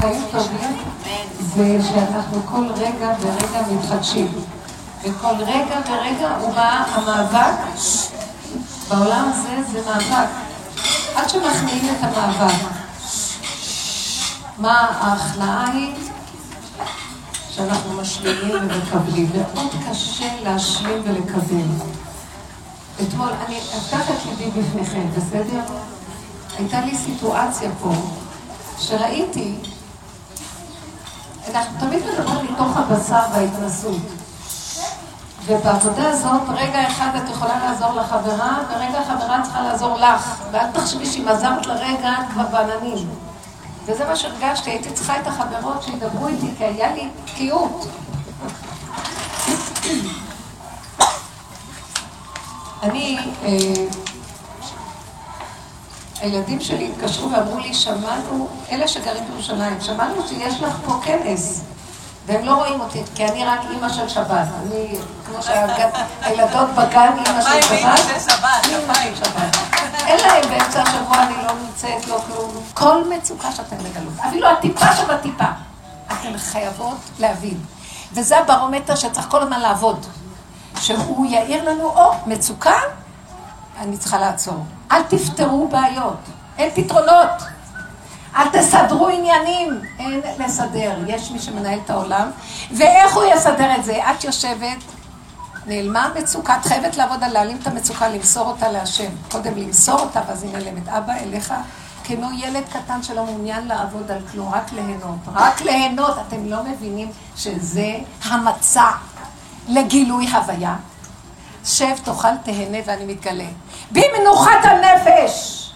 חיים טובים זה שאנחנו כל רגע ורגע מתחדשים. וכל רגע ורגע הוא בא המאבק, בעולם הזה זה מאבק. עד שמכניעים את המאבק. מה ההכנעה היא? שאנחנו משלימים ומקבלים. מאוד קשה להשלים ולקבל. אתמול, אני אפתח את ליבי בפניכם, בסדר? הייתה לי סיטואציה פה, שראיתי, אנחנו תמיד מדברים מתוך הבשר וההתנסות. ובעבודה הזאת, רגע אחד את יכולה לעזור לחברה, ורגע החברה צריכה לעזור לך. ואל תחשבי שאם עזרת לרגע, את כבר בעננים. וזה מה שהרגשתי, הייתי צריכה את החברות שידברו איתי, כי היה לי תקיעות. אני, אה, הילדים שלי התקשרו ואמרו לי, שמענו, אלה שגרים בירושלים, שמענו שיש לך פה כנס. והם לא רואים אותי, כי אני רק אימא של שבת. אני, כמו שהילדות בגן, אימא של שבת. אימא של שבת. אין להם באמצע השבוע, אני לא נמצאת, לא כלום. כל מצוקה שאתם מגלות, אפילו הטיפה שבטיפה, אתן חייבות להבין. וזה הברומטר שצריך כל הזמן לעבוד. שהוא יאיר לנו, או, מצוקה, אני צריכה לעצור. אל תפתרו בעיות, אין פתרונות. אל תסדרו עניינים, אין לסדר. יש מי שמנהל את העולם, ואיך הוא יסדר את זה? את יושבת, נעלמה המצוקה, את חייבת לעבוד על להעלים את המצוקה, למסור אותה להשם. קודם למסור אותה, ואז היא נעלמת. אבא, אליך, כמו ילד קטן שלא מעוניין לעבוד על כלום, רק ליהנות. רק ליהנות. אתם לא מבינים שזה המצע לגילוי הוויה? שב, תאכל, תהנה ואני מתגלה. במנוחת הנפש!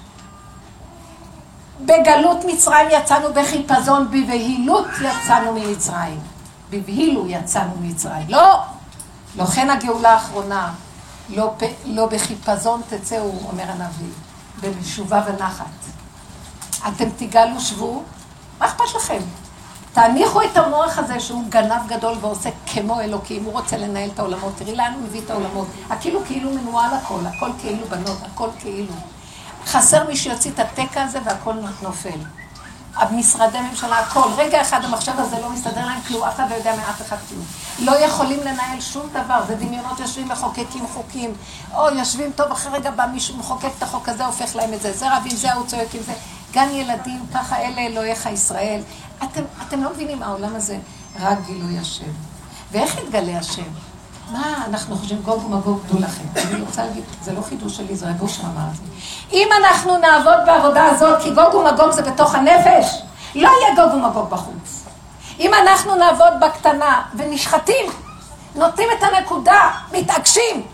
בגלות מצרים יצאנו בחיפזון, בבהילות יצאנו ממצרים. בבהילו יצאנו ממצרים. לא, לא כן הגאולה האחרונה. לא, לא בחיפזון תצאו, אומר הנביא, במשובה ונחת. אתם תגלו שבו, מה אכפת לכם? תניחו את המוח הזה שהוא גנב גדול ועושה כמו אלוקים, הוא רוצה לנהל את העולמות. תראי לאן הוא מביא את העולמות. הכאילו כאילו מנוהל הכל, הכל כאילו בנות, הכל כאילו. חסר מי שיוציא את התקע הזה והכל נופל. המשרדי ממשלה, הכל. רגע אחד המחשב הזה לא מסתדר להם כלום, אף אחד לא יודע מאף אחד כלום. לא יכולים לנהל שום דבר, זה דמיונות יושבים מחוקקים חוקים, או יושבים טוב, אחרי רגע בא מישהו מחוקק את החוק הזה, הופך להם את זה. זה רב עם זה, ההוא צועק עם זה. גן ילדים, ככה אלה אלוהיך ישראל. אתם, אתם לא מבינים, העולם הזה רק גילוי השם. ואיך יתגלה השם? מה אנחנו חושבים, גוג ומגוג, דעו לכם. אני רוצה להגיד, זה לא חידוש שלי, זה רבו שאמר את זה. אם אנחנו נעבוד בעבודה הזאת, כי גוג ומגוג זה בתוך הנפש, לא יהיה גוג ומגוג בחוץ. אם אנחנו נעבוד בקטנה ונשחטים, נותנים את הנקודה, מתעקשים,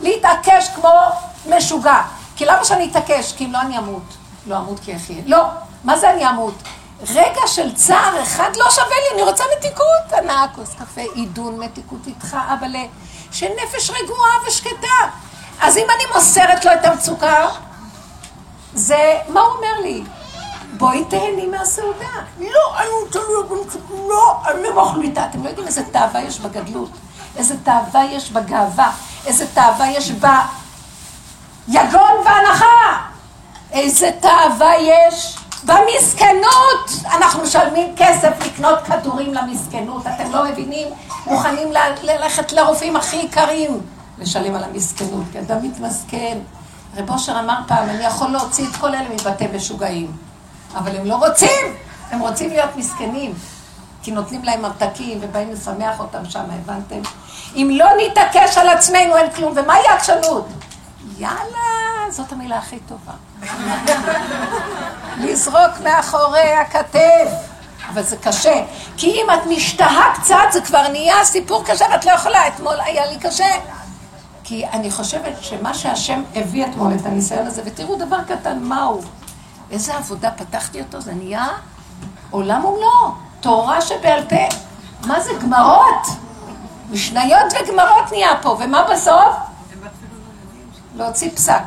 להתעקש כמו משוגע. כי למה שאני אתעקש? כי אם לא אני אמות. לא אמות כי אחיה. לא. מה זה אני אמות? רגע של צער אחד לא שווה לי, אני רוצה מתיקות. הנאה כוס קפה, עידון, מתיקות איתך, אבל שנפש רגועה ושקטה. אז אם אני מוסרת לו את המצוקה, זה, מה הוא אומר לי? בואי תהני מהסעודה. לא, אני רוצה להיות במצוקה, לא, אני מחליטה. אתם לא יודעים איזה תאווה יש בגדלות, איזה תאווה יש בגאווה, איזה תאווה יש ביגון והנחה, איזה תאווה יש במסכנות! אנחנו משלמים כסף לקנות כדורים למסכנות, אתם לא מבינים? מוכנים ללכת לרופאים הכי יקרים לשלם על המסכנות, כי אדם מתמסכן. רב אושר אמר פעם, אני יכול להוציא את כל אלה מבתי משוגעים, אבל הם לא רוצים, הם רוצים להיות מסכנים, כי נותנים להם מרתקים ובאים לשמח אותם שם, הבנתם? אם לא נתעקש על עצמנו אין כלום, ומהי העקשנות? יאללה, זאת המילה הכי טובה. לזרוק מאחורי הכתף. אבל זה קשה, כי אם את משתהה קצת, זה כבר נהיה סיפור קשה ואת לא יכולה. אתמול היה לי קשה. כי אני חושבת שמה שהשם הביא אתמול, את הניסיון הזה, ותראו דבר קטן, מהו? איזה עבודה פתחתי אותו, זה נהיה עולם ומלואו, תורה שבעל פה. מה זה, גמרות? משניות וגמרות נהיה פה, ומה בסוף? להוציא פסק.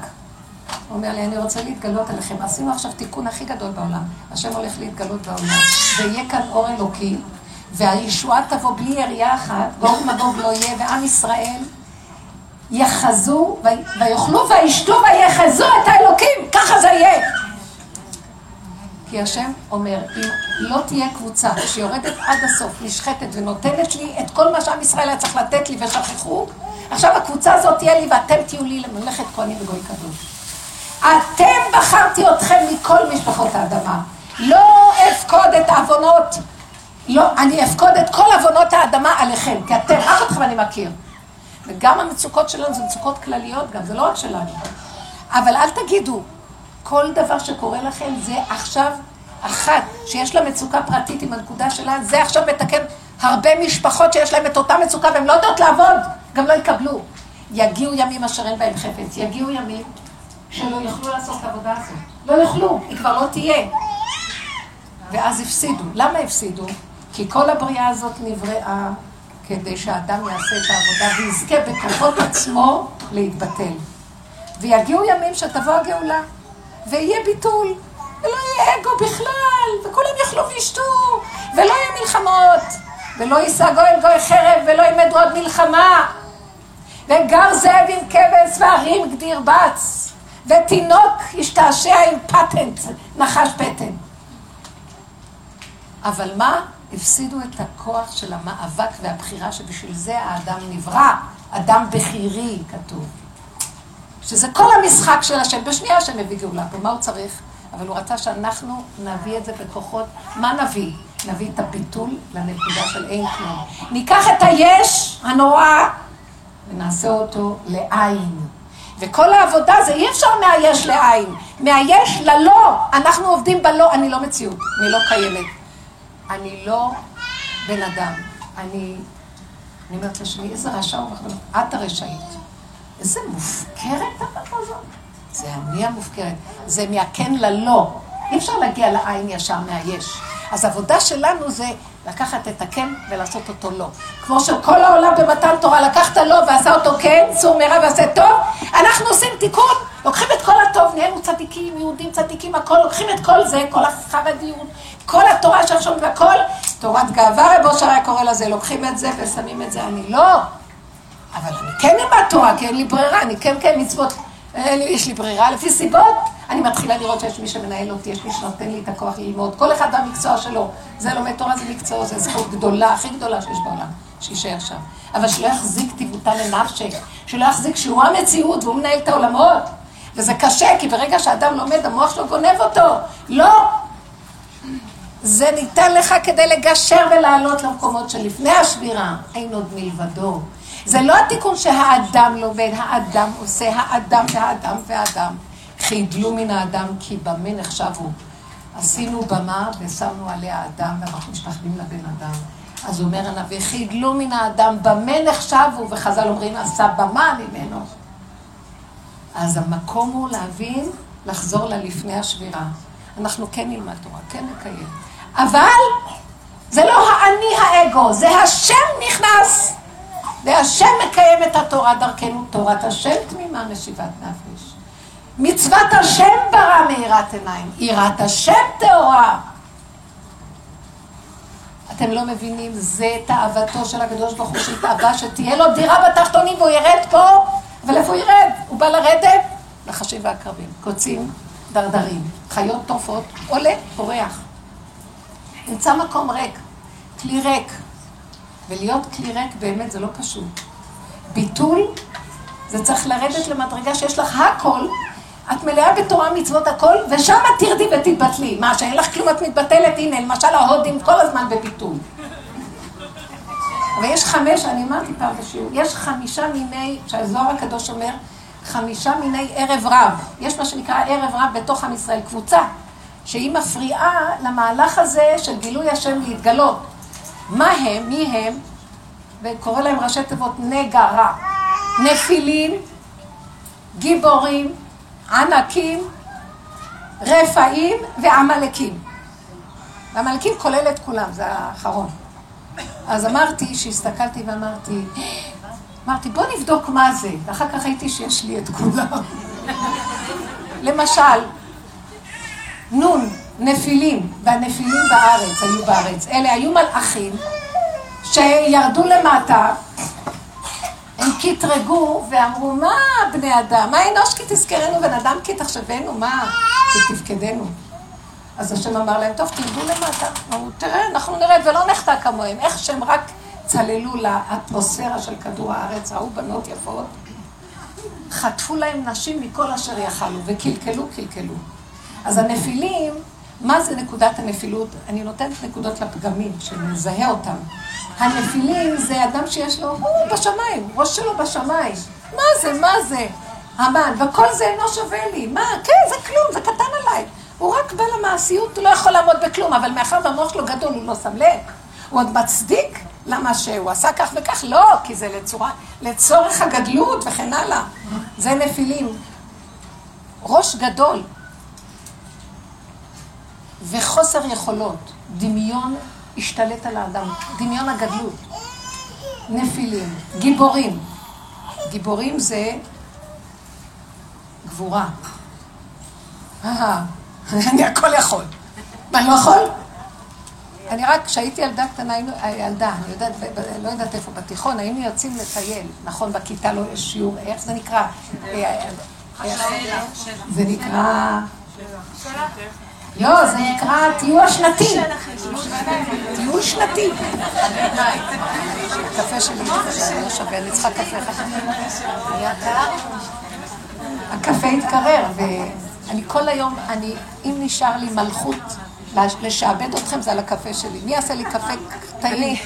הוא אומר לי, אני רוצה להתגלות עליכם. עשינו עכשיו תיקון הכי גדול בעולם. השם הולך להתגלות בעולם. ויהיה כאן אור אלוקי, והישועה תבוא בלי ירייה אחת, גוג מגוג לא יהיה, ועם ישראל יחזו, ויאכלו וישתו ויחזו את האלוקים, ככה זה יהיה. כי השם אומר, אם לא תהיה קבוצה שיורדת עד הסוף, נשחטת ונותנת לי את כל מה שעם ישראל היה צריך לתת לי ושכחו, עכשיו הקבוצה הזאת תהיה לי ואתם תהיו לי למלאכת כהנים וגוי קדוש. אתם בחרתי אתכם מכל משפחות האדמה. לא אפקוד את העוונות, לא, אני אפקוד את כל עוונות האדמה עליכם, כי אתם, אף אתכם אני מכיר. וגם המצוקות שלנו זה מצוקות כלליות גם, זה לא רק שלנו. אבל אל תגידו, כל דבר שקורה לכם זה עכשיו אחת שיש לה מצוקה פרטית עם הנקודה שלה, זה עכשיו מתקן הרבה משפחות שיש להן את אותה מצוקה והן לא יודעות לעבוד, גם לא יקבלו. יגיעו ימים אשר אין בהם חפץ, יגיעו ימים שלא יוכלו לעשות את העבודה הזאת. לא יוכלו, היא כבר לא תהיה. ואז הפסידו. למה הפסידו? כי כל הבריאה הזאת נבראה כדי שהאדם יעשה את העבודה ויזכה בכוחות עצמו להתבטל. ויגיעו ימים שתבוא הגאולה, ויהיה ביטול, ולא יהיה אגו בכלל, וכולם יאכלו וישתו, ולא יהיו מלחמות, ולא יישא גוי אל גוי חרב, ולא ילמדו עוד מלחמה. וגר זאב עם כבש והרים גדיר בץ, ותינוק ישתעשע עם פטנט, נחש פטן. אבל מה? הפסידו את הכוח של המאבק והבחירה שבשביל זה האדם נברא, אדם בכירי, כתוב. שזה כל המשחק של השם. בשנייה השם מביא גאולה פה, מה הוא צריך? אבל הוא רצה שאנחנו נביא את זה בכוחות. מה נביא? נביא את הביטול לנקודה של אין כלום. ניקח את היש הנורא ונעשה אותו לעין. וכל העבודה זה אי אפשר מהיש לעין. מהיש ללא. אנחנו עובדים בלא. אני לא מציאות, אני לא קיימת. אני לא בן אדם. אני, אני אומרת לשני, איזה רשע הוא מחבר, את הרשעית. איזה מופקרת את הזאת. זה אני המופקרת. זה מהכן ללא. אי אפשר להגיע לעין ישר מהיש. אז העבודה שלנו זה לקחת את הכן ולעשות אותו לא. כמו שכל העולם במתן תורה לקחת לא ועשה אותו כן, צור מרע ועשה טוב, אנחנו עושים תיקון, לוקחים את כל הטוב, נהיינו צדיקים, יהודים צדיקים, הכל, לוקחים את כל זה, כל החרדיות, כל התורה שומעים והכל, תורת גאווה רבו שהיה קורא לזה, לוקחים את זה ושמים את זה, אני לא. אבל אני כן עם התורה, כי אין לי ברירה, אני כן כן מצוות, יש לי ברירה לפי סיבות. אני מתחילה לראות שיש מי שמנהל אותי, יש מי שנותן לי את הכוח ללמוד. כל אחד במקצוע שלו. זה לומד תורה, זה מקצוע, זה זכות גדולה, הכי גדולה שיש בעולם, שיישאר שם. אבל שלא יחזיק טיבותה לנפשי, שלא יחזיק שהוא המציאות והוא מנהל את העולמות. וזה קשה, כי ברגע שאדם לומד, המוח שלו גונב אותו. לא! זה ניתן לך כדי לגשר ולעלות למקומות שלפני השבירה, אין עוד מלבדו. זה לא התיקון שהאדם לומד, האדם עושה, האדם והאדם והאדם. חידלו מן האדם כי במה נחשבו. עשינו במה ושמנו עליה אדם ואנחנו משתחווים לבן אדם. אז אומר הנביא, חידלו מן האדם, במה נחשבו, וחז"ל אומרים, עשה במה ממנו. אז המקום הוא להבין, לחזור ללפני השבירה. אנחנו כן נלמד תורה, כן נקיים. אבל זה לא האני האגו, זה השם נכנס. והשם מקיים את התורה דרכנו, תורת השם תמימה משיבת נפש. מצוות השם ברא מאירת עיניים, יראת השם טהורה. אתם לא מבינים, זה תאוותו של הקדוש ברוך הוא שהתאווה שתהיה לו דירה בתחתונים והוא ירד פה, אבל איפה הוא ירד? הוא בא לרדת? נחשים ועקרבים, קוצים, דרדרים, חיות טורפות, עולה, פורח. נמצא מקום ריק, כלי ריק. ולהיות כלי ריק באמת זה לא פשוט. ביטול, זה צריך לרדת למדרגה שיש לך הכל, את מלאה בתורה מצוות הכל, ושם תרדי ותתבטלי. מה, שאין לך כלום, את מתבטלת? הנה, למשל ההודים כל הזמן בביטול. אבל יש חמש, אני אמרתי פעם בשיעור, יש חמישה מיני, שהזוהר הקדוש אומר, חמישה מיני ערב רב. יש מה שנקרא ערב רב בתוך עם ישראל, קבוצה, שהיא מפריעה למהלך הזה של גילוי השם להתגלות. מה הם? מי הם? וקורא להם ראשי תיבות נגע רע. נפילים, גיבורים, ענקים, רפאים ועמלקים. ועמלקים כולל את כולם, זה האחרון. אז אמרתי, שהסתכלתי ואמרתי, אמרתי, בוא נבדוק מה זה, ואחר כך ראיתי שיש לי את כולם. למשל, נון, נפילים, והנפילים בארץ, היו בארץ. אלה היו מלאכים שירדו למטה, הם קטרגו ואמרו, מה בני אדם? מה אנוש כי תזכרנו בן אדם כי תחשבנו? מה? כי תפקדנו. אז השם אמר להם, טוב, תרדו למטה. אמרו, תראה, אנחנו נרד ולא נחטא כמוהם. איך שהם רק צללו לאטמוספירה של כדור הארץ, ראו בנות יפות, חטפו להם נשים מכל אשר יכלו, וקלקלו, קלקלו. אז הנפילים, מה זה נקודת הנפילות? אני נותנת נקודות לפגמים, שנזהה אותם. הנפילים זה אדם שיש לו, הוא בשמיים, ראש שלו בשמיים. מה זה, מה זה? המן, וכל זה אינו שווה לי. מה? כן, זה כלום, זה קטן עליי. הוא רק בא למעשיות, הוא לא יכול לעמוד בכלום, אבל מאחר והמוח שלו גדול, הוא לא שם לב. הוא עוד מצדיק למה שהוא עשה כך וכך? לא, כי זה לצורה, לצורך הגדלות וכן הלאה. זה נפילים. ראש גדול וחוסר יכולות, דמיון השתלט על האדם, דמיון הגדלות. נפילים, גיבורים. גיבורים זה גבורה. אני הכל יכול. מה, לא יכול? אני רק, כשהייתי ילדה קטנה, היינו, אה, ילדה, אני יודעת, לא יודעת איפה, בתיכון, היינו יוצאים לטייל, נכון, בכיתה לא יש שיעור, איך זה נקרא? אה, אה, זה נקרא... לא, זה נקרא טיול השנתי. טיול שנתי. קפה שלי לא שווה, אני צריכה קפה אחד. הקפה התקרר, ואני כל היום, אני, אם נשאר לי מלכות לשעבד אתכם, זה על הקפה שלי. מי יעשה לי קפה טעים?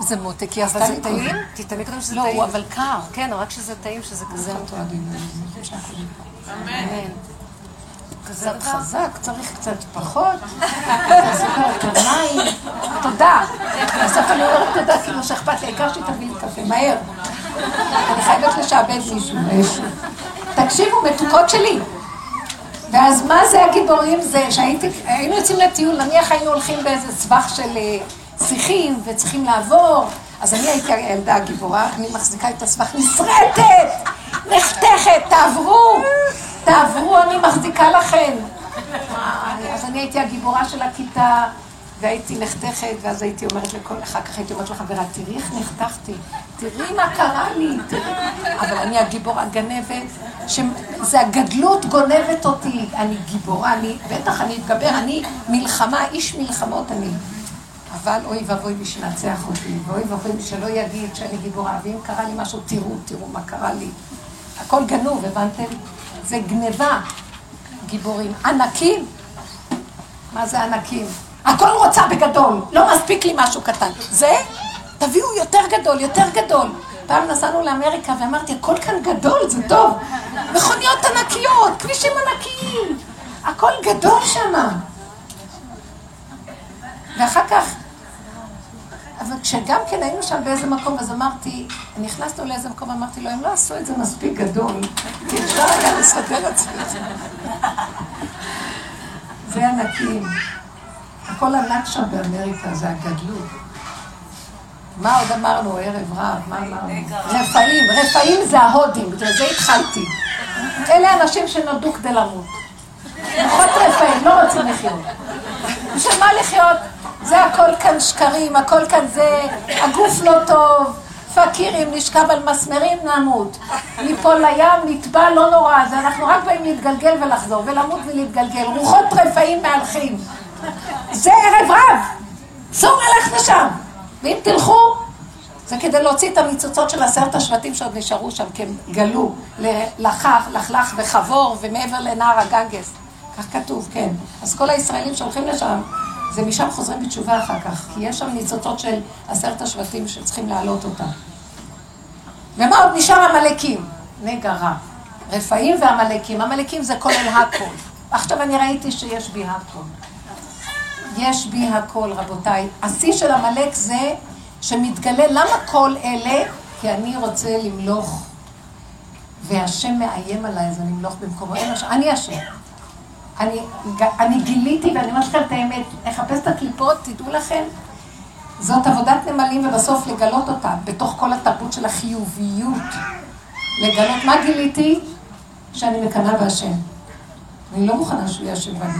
זה מותק, היא עשתה לי טעים? תתאמי קודם שזה טעים. לא, אבל קר. כן, רק שזה טעים, שזה כזה. אמן. קצת חזק, צריך קצת פחות, סוכר קרניים, תודה. בסוף אני אומרת תודה, כאילו שאכפת לי, העיקר שתביא לי קפה, מהר. אני חייבת לשעבד מישהו, תקשיבו, מתוקות שלי. ואז מה זה הגיבורים? זה שהיינו יוצאים לטיול, נניח היינו הולכים באיזה סבך של אה, שיחים וצריכים לעבור, אז אני הייתי הילדה הגיבורה, אני מחזיקה את הסבך, נסרטת, נחתכת, תעברו. תעברו, אני מחזיקה לכם. אז אני הייתי הגיבורה של הכיתה, והייתי נחתכת, ואז הייתי אומרת לכל, אחר כך הייתי אומרת לחברה, תראי איך נחתכתי, תראי מה קרה לי. אבל אני הגיבורה גנבת, שזה הגדלות גונבת אותי. אני גיבורה, אני, בטח אני אתגבר, אני מלחמה, איש מלחמות אני. אבל אוי ואבוי מי שנצח אותי, ואוי ואבוי מי שלא יגיד שאני גיבורה, ואם קרה לי משהו, תראו, תראו מה קרה לי. הכל גנוב, הבנתם? זה גניבה. גיבורים. ענקים? מה זה ענקים? הכל רוצה בגדול, לא מספיק לי משהו קטן. זה? תביאו יותר גדול, יותר גדול. פעם נסענו לאמריקה ואמרתי, הכל כאן גדול, זה טוב. מכוניות ענקיות, כבישים ענקיים, הכל גדול שם. ואחר כך אבל כשגם כן היינו שם באיזה מקום, אז אמרתי, נכנסנו לאיזה מקום, אמרתי לו, הם לא עשו את זה מספיק גדול, כי אפשר היה לסדר את זה. זה ענקים. הכל ענק שם באמריקה, זה הגדלות. מה עוד אמרנו ערב רב? מה אמרנו? רפאים, רפאים זה ההודים, בגלל זה התחלתי. אלה אנשים שנולדו כדי למות. פחות רפאים, לא רוצים לחיות. בשביל מה לחיות? זה הכל כאן שקרים, הכל כאן זה, הגוף לא טוב, פקירים, נשכב על מסמרים, נמות. ניפול לים, נטבע, לא נורא, זה אנחנו רק באים להתגלגל ולחזור, ולמות ולהתגלגל. רוחות רפאים מהלכים. זה ערב רב. צאו נלך לשם. ואם תלכו, זה כדי להוציא את הניצוצות של עשרת השבטים שעוד נשארו שם, כי הם גלו ללחך, לחלך וחבור ומעבר לנהר הגנגס. כך כתוב, כן. אז כל הישראלים שהולכים לשם, זה משם חוזרים בתשובה אחר כך, כי יש שם ניצוצות של עשרת השבטים שצריכים להעלות אותם. ומה עוד נשאר עמלקים? נגע רע. רפאים ועמלקים. עמלקים זה כולל הכל. עכשיו אני ראיתי שיש בי הכל. יש בי הכל, רבותיי. השיא של עמלק זה שמתגלה, למה כל אלה? כי אני רוצה למלוך, והשם מאיים עליי, אז אני אמלוך במקומו. אני אשם. אני, אני גיליתי, ואני אומרת לכם את האמת, לחפש את הקליפות, תדעו לכם, זאת עבודת נמלים ובסוף לגלות אותה, בתוך כל התרבות של החיוביות. לגלות, מה גיליתי? שאני מקנאה בהשם. אני לא מוכנה שהוא יהיה השם ואני.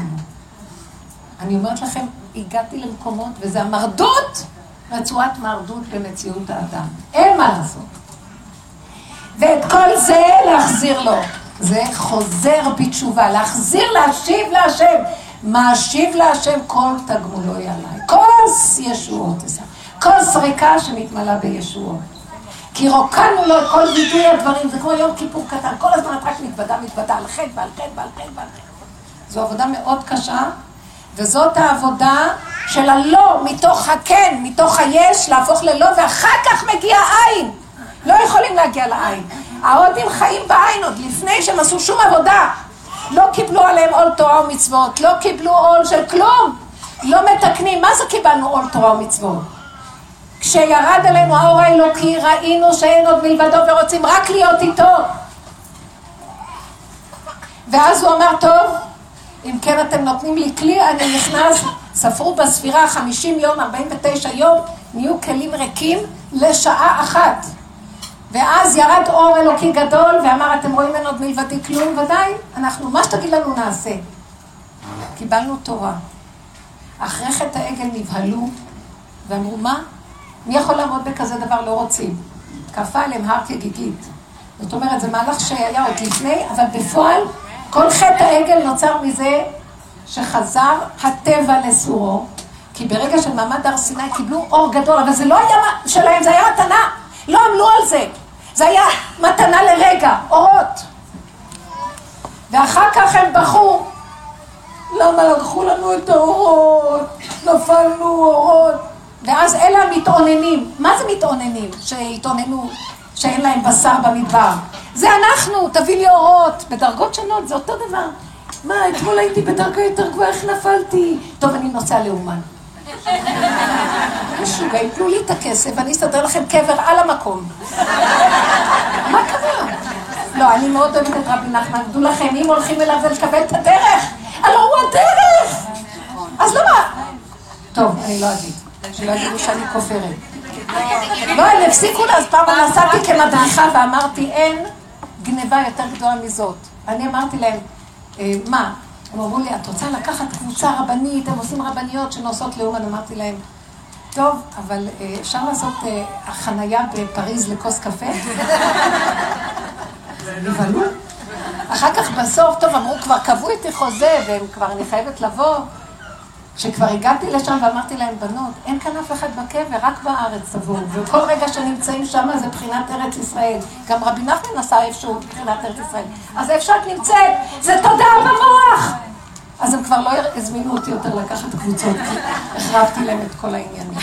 אני אומרת לכם, הגעתי למקומות, וזה המרדות רצועת מרדות במציאות האדם. אין מה לעשות. ואת כל זה להחזיר לו. זה חוזר בתשובה, להחזיר, להשיב להשם. מאשיב להשם כל תגמולו עליי. כוס ישועות, כוס ריקה שמתמלאה בישועות. כי רוקנו לו את כל וידוי הדברים, זה כמו יום כיפור קטן, כל הזמן רק מתוודה, מתוודה על חטא ועל חטא ועל חטא ועל חטא. זו עבודה מאוד קשה, וזאת העבודה של הלא, מתוך הכן, מתוך היש, להפוך ללא, ואחר כך מגיע עין. לא יכולים להגיע לעין. ההודים חיים בעין עוד לפני שהם עשו שום עבודה. לא קיבלו עליהם עול תורה ומצוות, לא קיבלו עול של כלום. לא מתקנים. מה זה קיבלנו עול תורה ומצוות? כשירד עלינו האור האלוקי, ראינו שאין עוד מלבדו ורוצים רק להיות איתו. ואז הוא אמר, טוב, אם כן אתם נותנים לי כלי, אני נכנס, ספרו בספירה 50 יום, 49 יום, נהיו כלים ריקים לשעה אחת. ואז ירד אור אלוקי גדול ואמר, אתם רואים אין עוד מלבדי כלום? ודאי, אנחנו, מה שתגיד לנו נעשה. קיבלנו תורה. אחרי חטא העגל נבהלו ואמרו, מה? מי יכול לעמוד בכזה דבר? לא רוצים. כפה עליהם הר כגיגית. זאת אומרת, זה מהלך שהיה עוד לפני, אבל בפועל, כל חטא העגל נוצר מזה שחזר הטבע לסורו, כי ברגע של מעמד הר סיני קיבלו אור גדול, אבל זה לא היה שלהם, זה היה מתנה. לא עמלו על זה. זה היה מתנה לרגע, אורות. ואחר כך הם בכו, למה לקחו לנו את האורות? נפלנו אורות. ואז אלה המתאוננים. מה זה מתאוננים? שהתאוננו, שאין להם בשר במדבר. זה אנחנו, תביא לי אורות. בדרגות שונות, זה אותו דבר. מה, אתמול הייתי בדרגה יותר גבוהה, איך נפלתי? טוב, אני נוסע לאומן. משוגעים, תנו לי את הכסף ואני אסדר לכם קבר על המקום. מה קרה? לא, אני מאוד אוהבת את רבי נחמן, דעו לכם, אם הולכים אליו ולקבל את הדרך, הלוא הוא הדרך! אז למה? טוב, אני לא אגיד. שלא יגידו שאני כופרת. לא, הם הפסיקו לה, אז פעם נסעתי כמדריכה ואמרתי, אין גניבה יותר גדולה מזאת. אני אמרתי להם, אה, מה? הם אמרו לי, את רוצה לקחת קבוצה רבנית, הם עושים רבניות שנוסעות לאומן, אמרתי להם, טוב, אבל אה, אפשר לעשות אה, חנייה בפריז לכוס קפה? אחר כך בסוף, טוב, אמרו, כבר קבעו איתי חוזה, והם כבר, אני חייבת לבוא. כשכבר הגעתי לשם ואמרתי להם, בנות, אין כאן אף אחד בקבר, רק בארץ תבואו. וכל רגע שנמצאים שם זה בחינת ארץ ישראל. גם רבי נחמן עשה איפשהו בחינת ארץ ישראל. אז איפה שאת נמצאת, זה תודעה במוח. אז הם כבר לא הזמינו אותי יותר לקחת קבוצות, החרבתי להם את כל העניינים.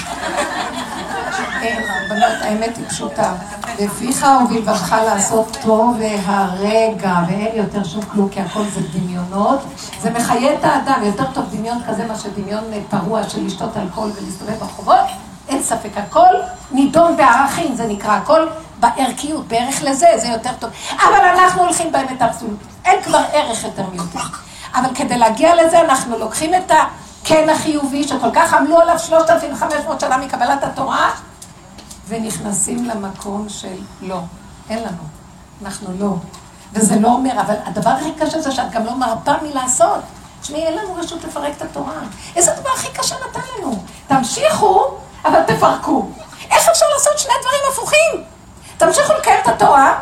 בנות, האמת היא פשוטה. בפיך ובלבבך לעשות טוב והרגע, ואין יותר שום כלום, כי הכל זה דמיונות. זה מחיה את האדם, יותר טוב דמיון כזה מאשר דמיון פרוע של לשתות אלכוהול ולהסתובב ברחובות. אין ספק, הכל נידון בערכים, זה נקרא, הכל בערכיות, בערך לזה, זה יותר טוב. אבל אנחנו הולכים באמת אבסולוט. אין כבר ערך יותר מיותר. אבל כדי להגיע לזה, אנחנו לוקחים את הכן החיובי, שכל כך עמלו עליו 3,500 שנה מקבלת התורה, ונכנסים למקום של לא, אין לנו, אנחנו לא. וזה לא אומר, אבל הדבר הכי קשה זה שאת גם לא מרפה מלעשות. תשמעי, אין לנו רשות לפרק את התורה. איזה דבר הכי קשה נתן לנו? תמשיכו, אבל תפרקו. איך אפשר לעשות שני דברים הפוכים? תמשיכו לקיים את התורה,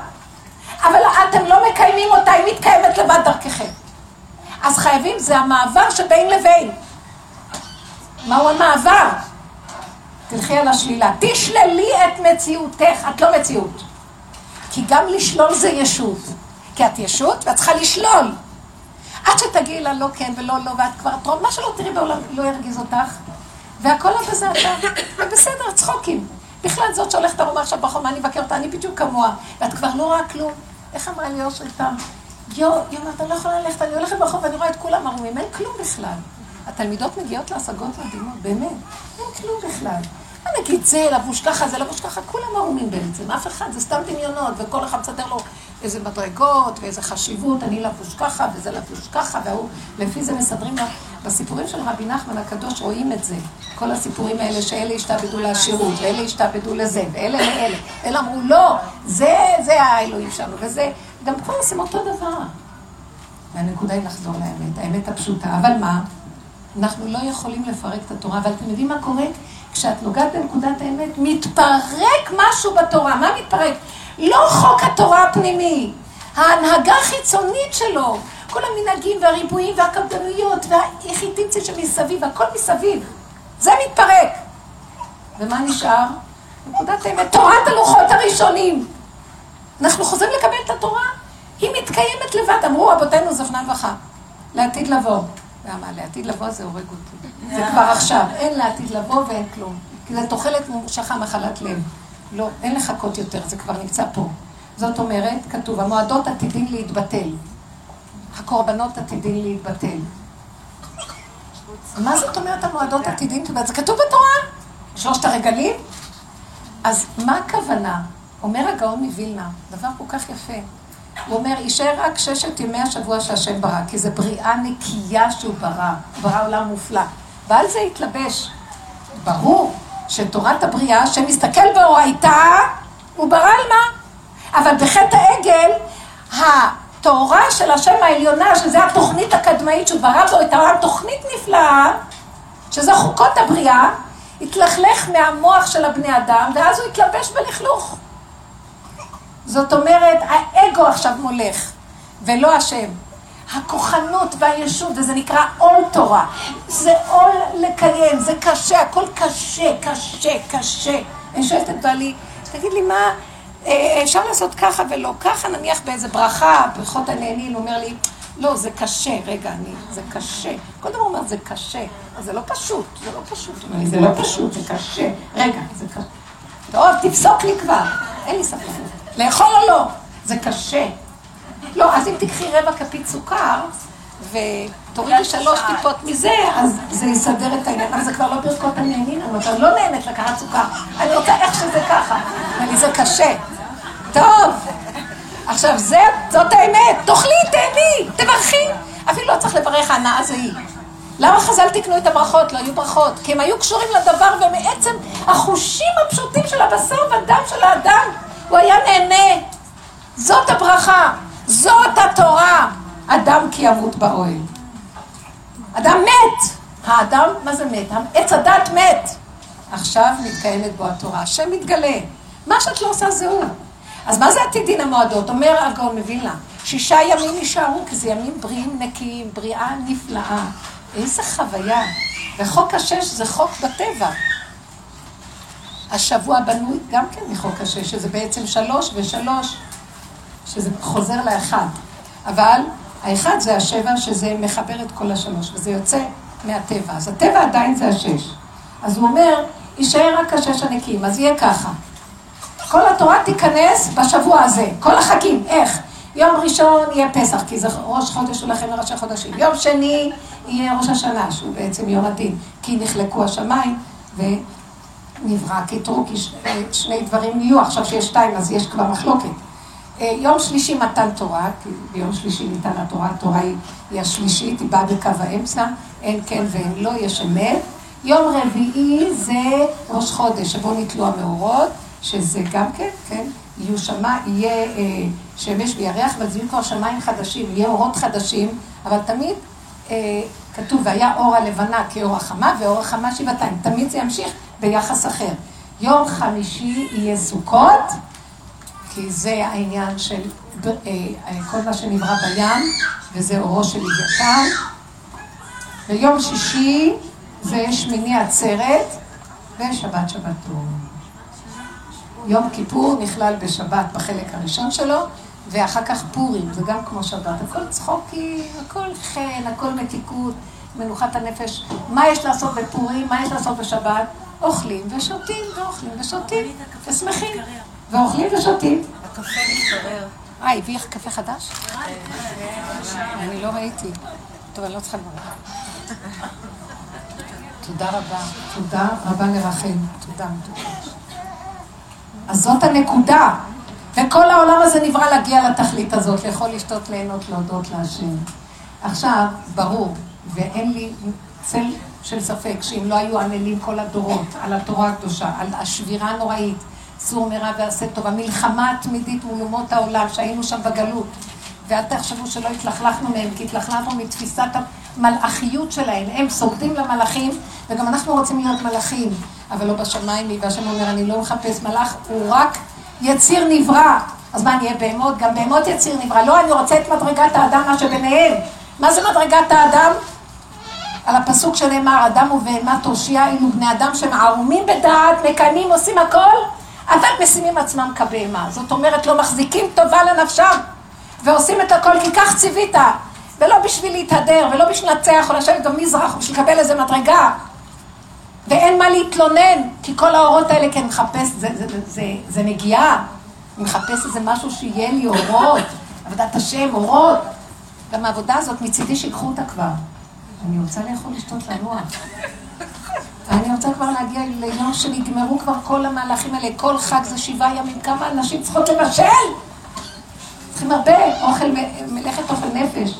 אבל אתם לא מקיימים אותה, היא מתקיימת לבד דרככם. אז חייבים, זה המעבר שבין לבין. מהו המעבר? תלכי על השלילה. תשללי את מציאותך, את לא מציאות. כי גם לשלול זה ישות. כי את ישות ואת צריכה לשלול. עד שתגיעי לה לא כן ולא לא, ואת כבר תרום, מה שלא תראי בעולם לא ירגיז אותך. והכל לא בסדר, ובסדר, צחוקים. בכלל זאת שהולכת ארומה עכשיו בחומה, אני אבקר אותה, אני בדיוק כמוה. ואת כבר לא רואה כלום. איך אמרה לי אושרי פעם? יו, יו, אתה לא יכולה ללכת, אני הולכת ברחוב ואני רואה את כולם ערומים, אין כלום בכלל. התלמידות מגיעות להשגות מדהימות, באמת, אין כלום בכלל. מה נגיד זה לבוש ככה, זה לבוש ככה, כולם ערומים בעצם, אף אחד, זה סתם דמיונות, וכל אחד מסדר לו איזה מדרגות ואיזה חשיבות, אני לבוש ככה וזה לבוש ככה, והוא, לפי זה מסדרים לו. בסיפורים של רבי נחמן הקדוש רואים את זה, כל הסיפורים האלה שאלה השתעבדו לעשירות, ואלה השתעבדו לזה, ואלה לאלה. אלה אמרו, לא, זה, זה האלוהים שלנו, וזה, גם פה עושים אותו דבר. והנקודה היא לחזור לאמת, האמת הפשוטה. אבל מה? אנחנו לא יכולים לפרק את התורה, אבל אתם יודעים מה קורה? כשאת נוגעת בנקודת האמת, מתפרק משהו בתורה. מה מתפרק? לא חוק התורה הפנימי, ההנהגה החיצונית שלו. כל המנהגים והריבועים והקפדנויות והיחידיציה שמסביב, הכל מסביב. זה מתפרק. ומה נשאר? נקודת האמת, תורת הלוחות הראשונים. אנחנו חוזרים לקבל את התורה, היא מתקיימת לבד. אמרו רבותינו זפנן וחם, לעתיד לבוא. למה? לעתיד לבוא זה הורג אותי. זה כבר עכשיו. אין לעתיד לבוא ואין כלום. כי זה תוחלת ממושכה מחלת לב. לא, אין לחכות יותר, זה כבר נמצא פה. זאת אומרת, כתוב, המועדות עתידים להתבטל. הקורבנות עתידים להתבטל. מה זאת אומרת המועדות עתידים? זה כתוב בתורה. שלושת הרגלים. אז מה הכוונה? אומר הגאון מווילנה, דבר כל כך יפה. הוא אומר, יישאר רק ששת ימי השבוע שהשם ברא, כי זו בריאה נקייה שהוא ברא, ברא עולם מופלא. ועל זה התלבש. ברור שתורת הבריאה, שמסתכל באורייתא, הוא ברא על מה? אבל בחטא העגל, התורה של השם העליונה, שזה התוכנית הקדמאית שהוא ברא בו העולם, תוכנית נפלאה, שזה חוקות הבריאה, התלכלך מהמוח של הבני אדם, ואז הוא התלבש בלכלוך. זאת אומרת, האגו עכשיו מולך, ולא השם. הכוחנות והישות, וזה נקרא עול תורה. זה עול לקיים, זה קשה, הכל קשה, קשה, קשה. אני שואלת את בעלי, תגיד לי, מה, אה, אפשר לעשות ככה ולא ככה, נניח באיזה ברכה, ברכות הנהנין, הוא אומר לי, לא, זה קשה, רגע, אני, זה קשה. כל דבר אומר, זה קשה. זה לא פשוט, זה לא פשוט. הוא אומר לי, זה לא פשוט, זה קשה. רגע, זה קשה. טוב, תפסוק לי כבר. אין לי ספק. לאכול או לא? זה קשה. לא, אז אם תקחי רבע כפית סוכר, ותורידי שלוש טיפות מזה, אז זה יסדר את העניין. אבל זה כבר לא ברכות הנהנין, אבל אתה לא נהנית לקחת סוכר. אני רוצה איך שזה ככה. אני, זה קשה. טוב. עכשיו, זה, זאת האמת. תאכלי, תהני, תברכי. אפילו לא צריך לברך, הנאה זה היא. למה חז"ל תקנו את הברכות? לא היו ברכות. כי הם היו קשורים לדבר, ומעצם החושים הפשוטים של הבשר והדם של האדם, הוא היה נהנה. זאת הברכה. זאת התורה. אדם כי ימות באוהל. אדם מת. האדם, מה זה מת? עץ הדת מת. עכשיו מתקיימת בו התורה. השם מתגלה. מה שאת לא עושה זה הוא. אז מה זה עתידין המועדות? אומר הגאון מווילנה, שישה ימים יישארו, כי זה ימים בריאים נקיים, בריאה נפלאה. איזה חוויה. וחוק השש זה חוק בטבע. השבוע בנוי גם כן מחוק השש, שזה בעצם שלוש ושלוש, שזה חוזר לאחד. אבל האחד זה השבע, שזה מחבר את כל השלוש, וזה יוצא מהטבע. אז הטבע עדיין זה השש. אז הוא אומר, יישאר רק השש הנקיים, אז יהיה ככה. כל התורה תיכנס בשבוע הזה, כל החגים, איך? יום ראשון יהיה פסח, כי זה ראש חודש הוא לכם לראשי חודשים. יום שני יהיה ראש השנה, שהוא בעצם יום הדין, כי נחלקו השמיים ונברא קטרו, כי שני דברים יהיו, עכשיו שיש שתיים אז יש כבר מחלוקת. אה, יום שלישי מתן תורה, כי ביום שלישי ניתן התורה, התורה היא, היא השלישית, היא באה בקו האמצע, אין כן ואין לא, יש אמת. יום רביעי זה ראש חודש, שבו נתלו המאורות. שזה גם כן, כן, יהיו שמה, יהיה אה, שמש וירח, אבל זה יהיו כבר שמיים חדשים, יהיה אורות חדשים, אבל תמיד אה, כתוב, והיה אור הלבנה כאור החמה, ואור החמה שבעתיים. תמיד זה ימשיך ביחס אחר. יום חמישי יהיה סוכות, כי זה העניין של אה, אה, כל מה שנברא בים, וזה אורו של לוויתן. ויום שישי זה שמיני עצרת, ושבת שבתון. יום כיפור נכלל בשבת בחלק הראשון שלו, ואחר כך פורים, זה גם כמו שבת. הכל צחוקים, הכל חן, הכל מתיקות, מנוחת הנפש. מה יש לעשות בפורים, מה יש לעשות בשבת? אוכלים ושותים, ואוכלים ושותים, ושמחים. ואוכלים ושותים. הקפה מתברר. אה, הביא לך קפה חדש? אני לא ראיתי. טוב, אני לא צריכה לברך. תודה רבה. תודה רבה לרחל. תודה. אז זאת הנקודה. וכל העולם הזה נברא להגיע לתכלית הזאת, לאכול, לשתות, ליהנות, להודות להשם. עכשיו, ברור, ואין לי צל של ספק, שאם לא היו עננים כל הדורות על התורה הקדושה, על השבירה הנוראית, סור מרע ועשה טוב, המלחמה התמידית מול אומות העולם, שהיינו שם בגלות, ואל תחשבו שלא התלכלכנו מהם, כי התלכלכנו מתפיסת המלאכיות שלהם. הם סוגדים למלאכים, וגם אנחנו רוצים להיות מלאכים. אבל לא בשמיים והשם אומר, אני לא מחפש מלאך, הוא רק יציר נברא. אז מה, נהיה בהמות? גם בהמות יציר נברא. לא, אני רוצה את מדרגת האדם, מה שביניהם. מה זה מדרגת האדם? על הפסוק שנאמר, אדם ובהמה תושיע, היינו בני אדם שהם ערומים בדעת, מקיימים, עושים הכל, אבל משימים עצמם כבהמה. זאת אומרת, לא מחזיקים טובה לנפשם, ועושים את הכל כי כך ציווית, ולא בשביל להתהדר, ולא בשביל לנצח או לשבת במזרח, או בשביל לקבל איזה מדרגה. ואין מה להתלונן, כי כל האורות האלה, אני מחפש, זה, זה, זה, זה, זה נגיעה. אני מחפש איזה משהו שיהיה לי אורות, עבודת השם, אורות. גם העבודה הזאת, מצידי שיקחו אותה כבר. אני רוצה לאכול, לשתות, לנוע. אני רוצה כבר להגיע ליום שנגמרו כבר כל המהלכים האלה. כל חג זה שבעה ימים. כמה אנשים צריכות לבשל? צריכים הרבה אוכל, מלאכת אוכל נפש.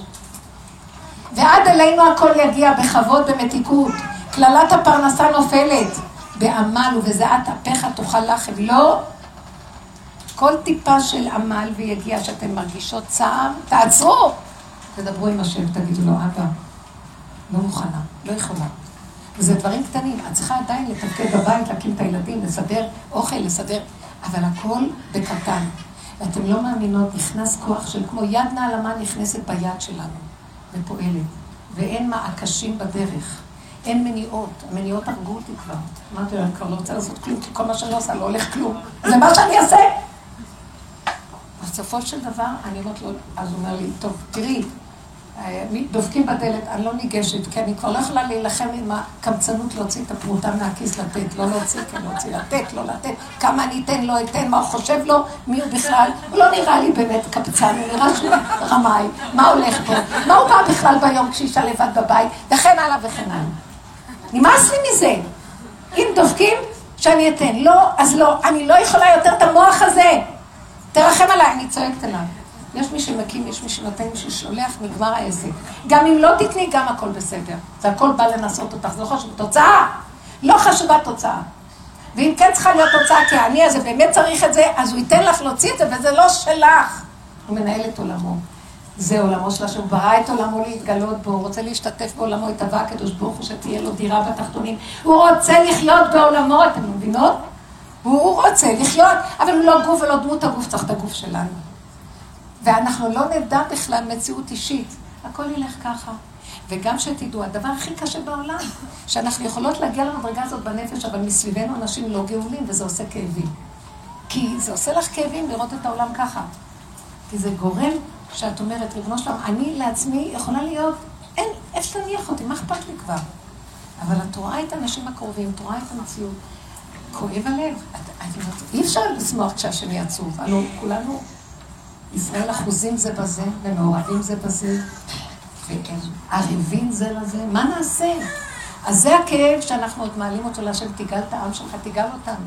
ועד אלינו הכל יגיע בכבוד, במתיקות. קללת הפרנסה נופלת בעמל ובזיעת אפיך תאכל לחם. לא. כל טיפה של עמל ויגיע שאתן מרגישות צער, תעצרו. תדברו עם השם, תגידו לו, אבא, לא מוכנה, לא יכולה. וזה דברים קטנים, את צריכה עדיין לתפקד בבית, להקים את הילדים, לסדר אוכל, לסדר, אבל הכל בקטן. ואתם לא מאמינות, נכנס כוח של כמו יד נעלמה נכנסת ביד שלנו ופועלת, ואין מעקשים בדרך. אין מניעות, המניעות הרגו אותי כבר. אמרתי לה, אני כבר לא רוצה לעשות כלום, כי כל מה שאני עושה לא הולך כלום. זה מה שאני אעשה. בסופו של דבר, אני אומרת לו, אז הוא אומר לי, טוב, תראי, דופקים בדלת, אני לא ניגשת, כי אני כבר לא יכולה להילחם עם הקמצנות להוציא את הפרוטה מהכיס לתת, לא להוציא, כן להוציא, לתת, לא לתת, כמה אני אתן, לא אתן, מה הוא חושב לו, מי הוא בכלל, הוא לא נראה לי באמת קמצן, הוא נראה שהוא רמאי, מה הולך פה, מה הוא בא בכלל ביום כשאישה לבד בבית, וכן הלאה וכן הלאה. נמאס לי מזה. אם דופקים, שאני אתן. לא, אז לא. אני לא יכולה יותר את המוח הזה. תרחם עליי, אני צועקת עליו. יש מי שמקים, יש מי שנותן, מי ששולח, נגמר העסק. גם אם לא תתני, גם הכל בסדר. זה הכל בא לנסות אותך, זה לא חשוב. תוצאה! לא חשובה תוצאה. ואם כן צריכה להיות תוצאה, כי האני הזה באמת צריך את זה, אז הוא ייתן לך להוציא את זה, וזה לא שלך. הוא מנהל את עולמו. זה עולמו של השם, הוא ברא את עולמו להתגלות בו, הוא רוצה להשתתף בעולמו, התהווה הקדוש ברוך הוא שתהיה לו דירה בתחתונים, הוא רוצה לחיות בעולמו, אתם מבינות? הוא רוצה לחיות, אבל הוא לא גוף ולא דמות הגוף, צריך את הגוף שלנו. ואנחנו לא נדע בכלל מציאות אישית, הכל ילך ככה. וגם שתדעו, הדבר הכי קשה בעולם, שאנחנו יכולות להגיע למדרגה הזאת בנפש, אבל מסביבנו אנשים לא גאולים, וזה עושה כאבים. כי זה עושה לך כאבים לראות את העולם ככה. כי זה גורם שאת אומרת, ריבונו שלום, אני לעצמי יכולה להיות, אין, איפה תניח אותי, מה אכפת לי כבר? אבל את רואה את האנשים הקרובים, את רואה את המציאות. כואב הלב. את, את, אי אפשר לשמוח כשהשם יהיה עצוב. הלוא כולנו, ישראל אחוזים זה בזה, ומעורבים זה בזה, וערבים זה לזה, מה נעשה? אז זה הכאב שאנחנו עוד מעלים אותו להשם, תיגל את העם שלך, תיגל אותנו.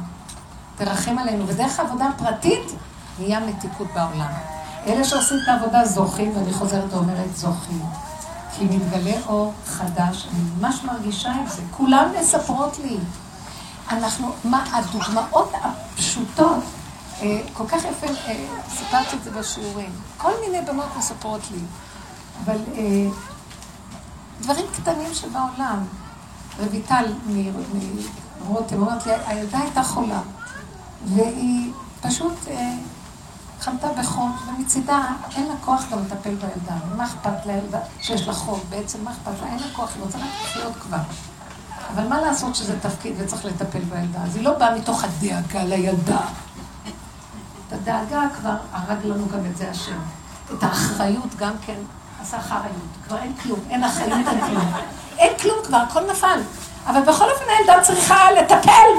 תרחם עלינו. ודרך העבודה הפרטית, נהיה מתיקות בעולם. אלה שעושים את העבודה זוכים, ואני חוזרת ואומרת זוכים. כי מתגלה אור חדש, אני ממש מרגישה את זה. כולן מספרות לי. אנחנו, מה, הדוגמאות הפשוטות, כל כך יפה, אה, סיפרתי את זה בשיעורים. כל מיני בנות מספרות לי. אבל אה, דברים קטנים שבעולם. רויטל מרותם אומרת לי, הילדה הייתה חולה, והיא פשוט... חלתה בחום, ומצידה אין לה כוח גם לטפל בילדה. מה אכפת לילדה שיש לה חום? בעצם מה אכפת לה? אין לה כוח, היא רוצה רק לחיות כבר. אבל מה לעשות שזה תפקיד וצריך לטפל בילדה? אז היא לא באה מתוך הדאגה לילדה. את הדאגה כבר הרג לנו גם את זה השם. את האחריות גם כן עשה אחריות. כבר אין כלום, אין אחריות, אין כלום. אין כלום כבר, הכל נפל. אבל בכל אופן הילדה צריכה לטפל.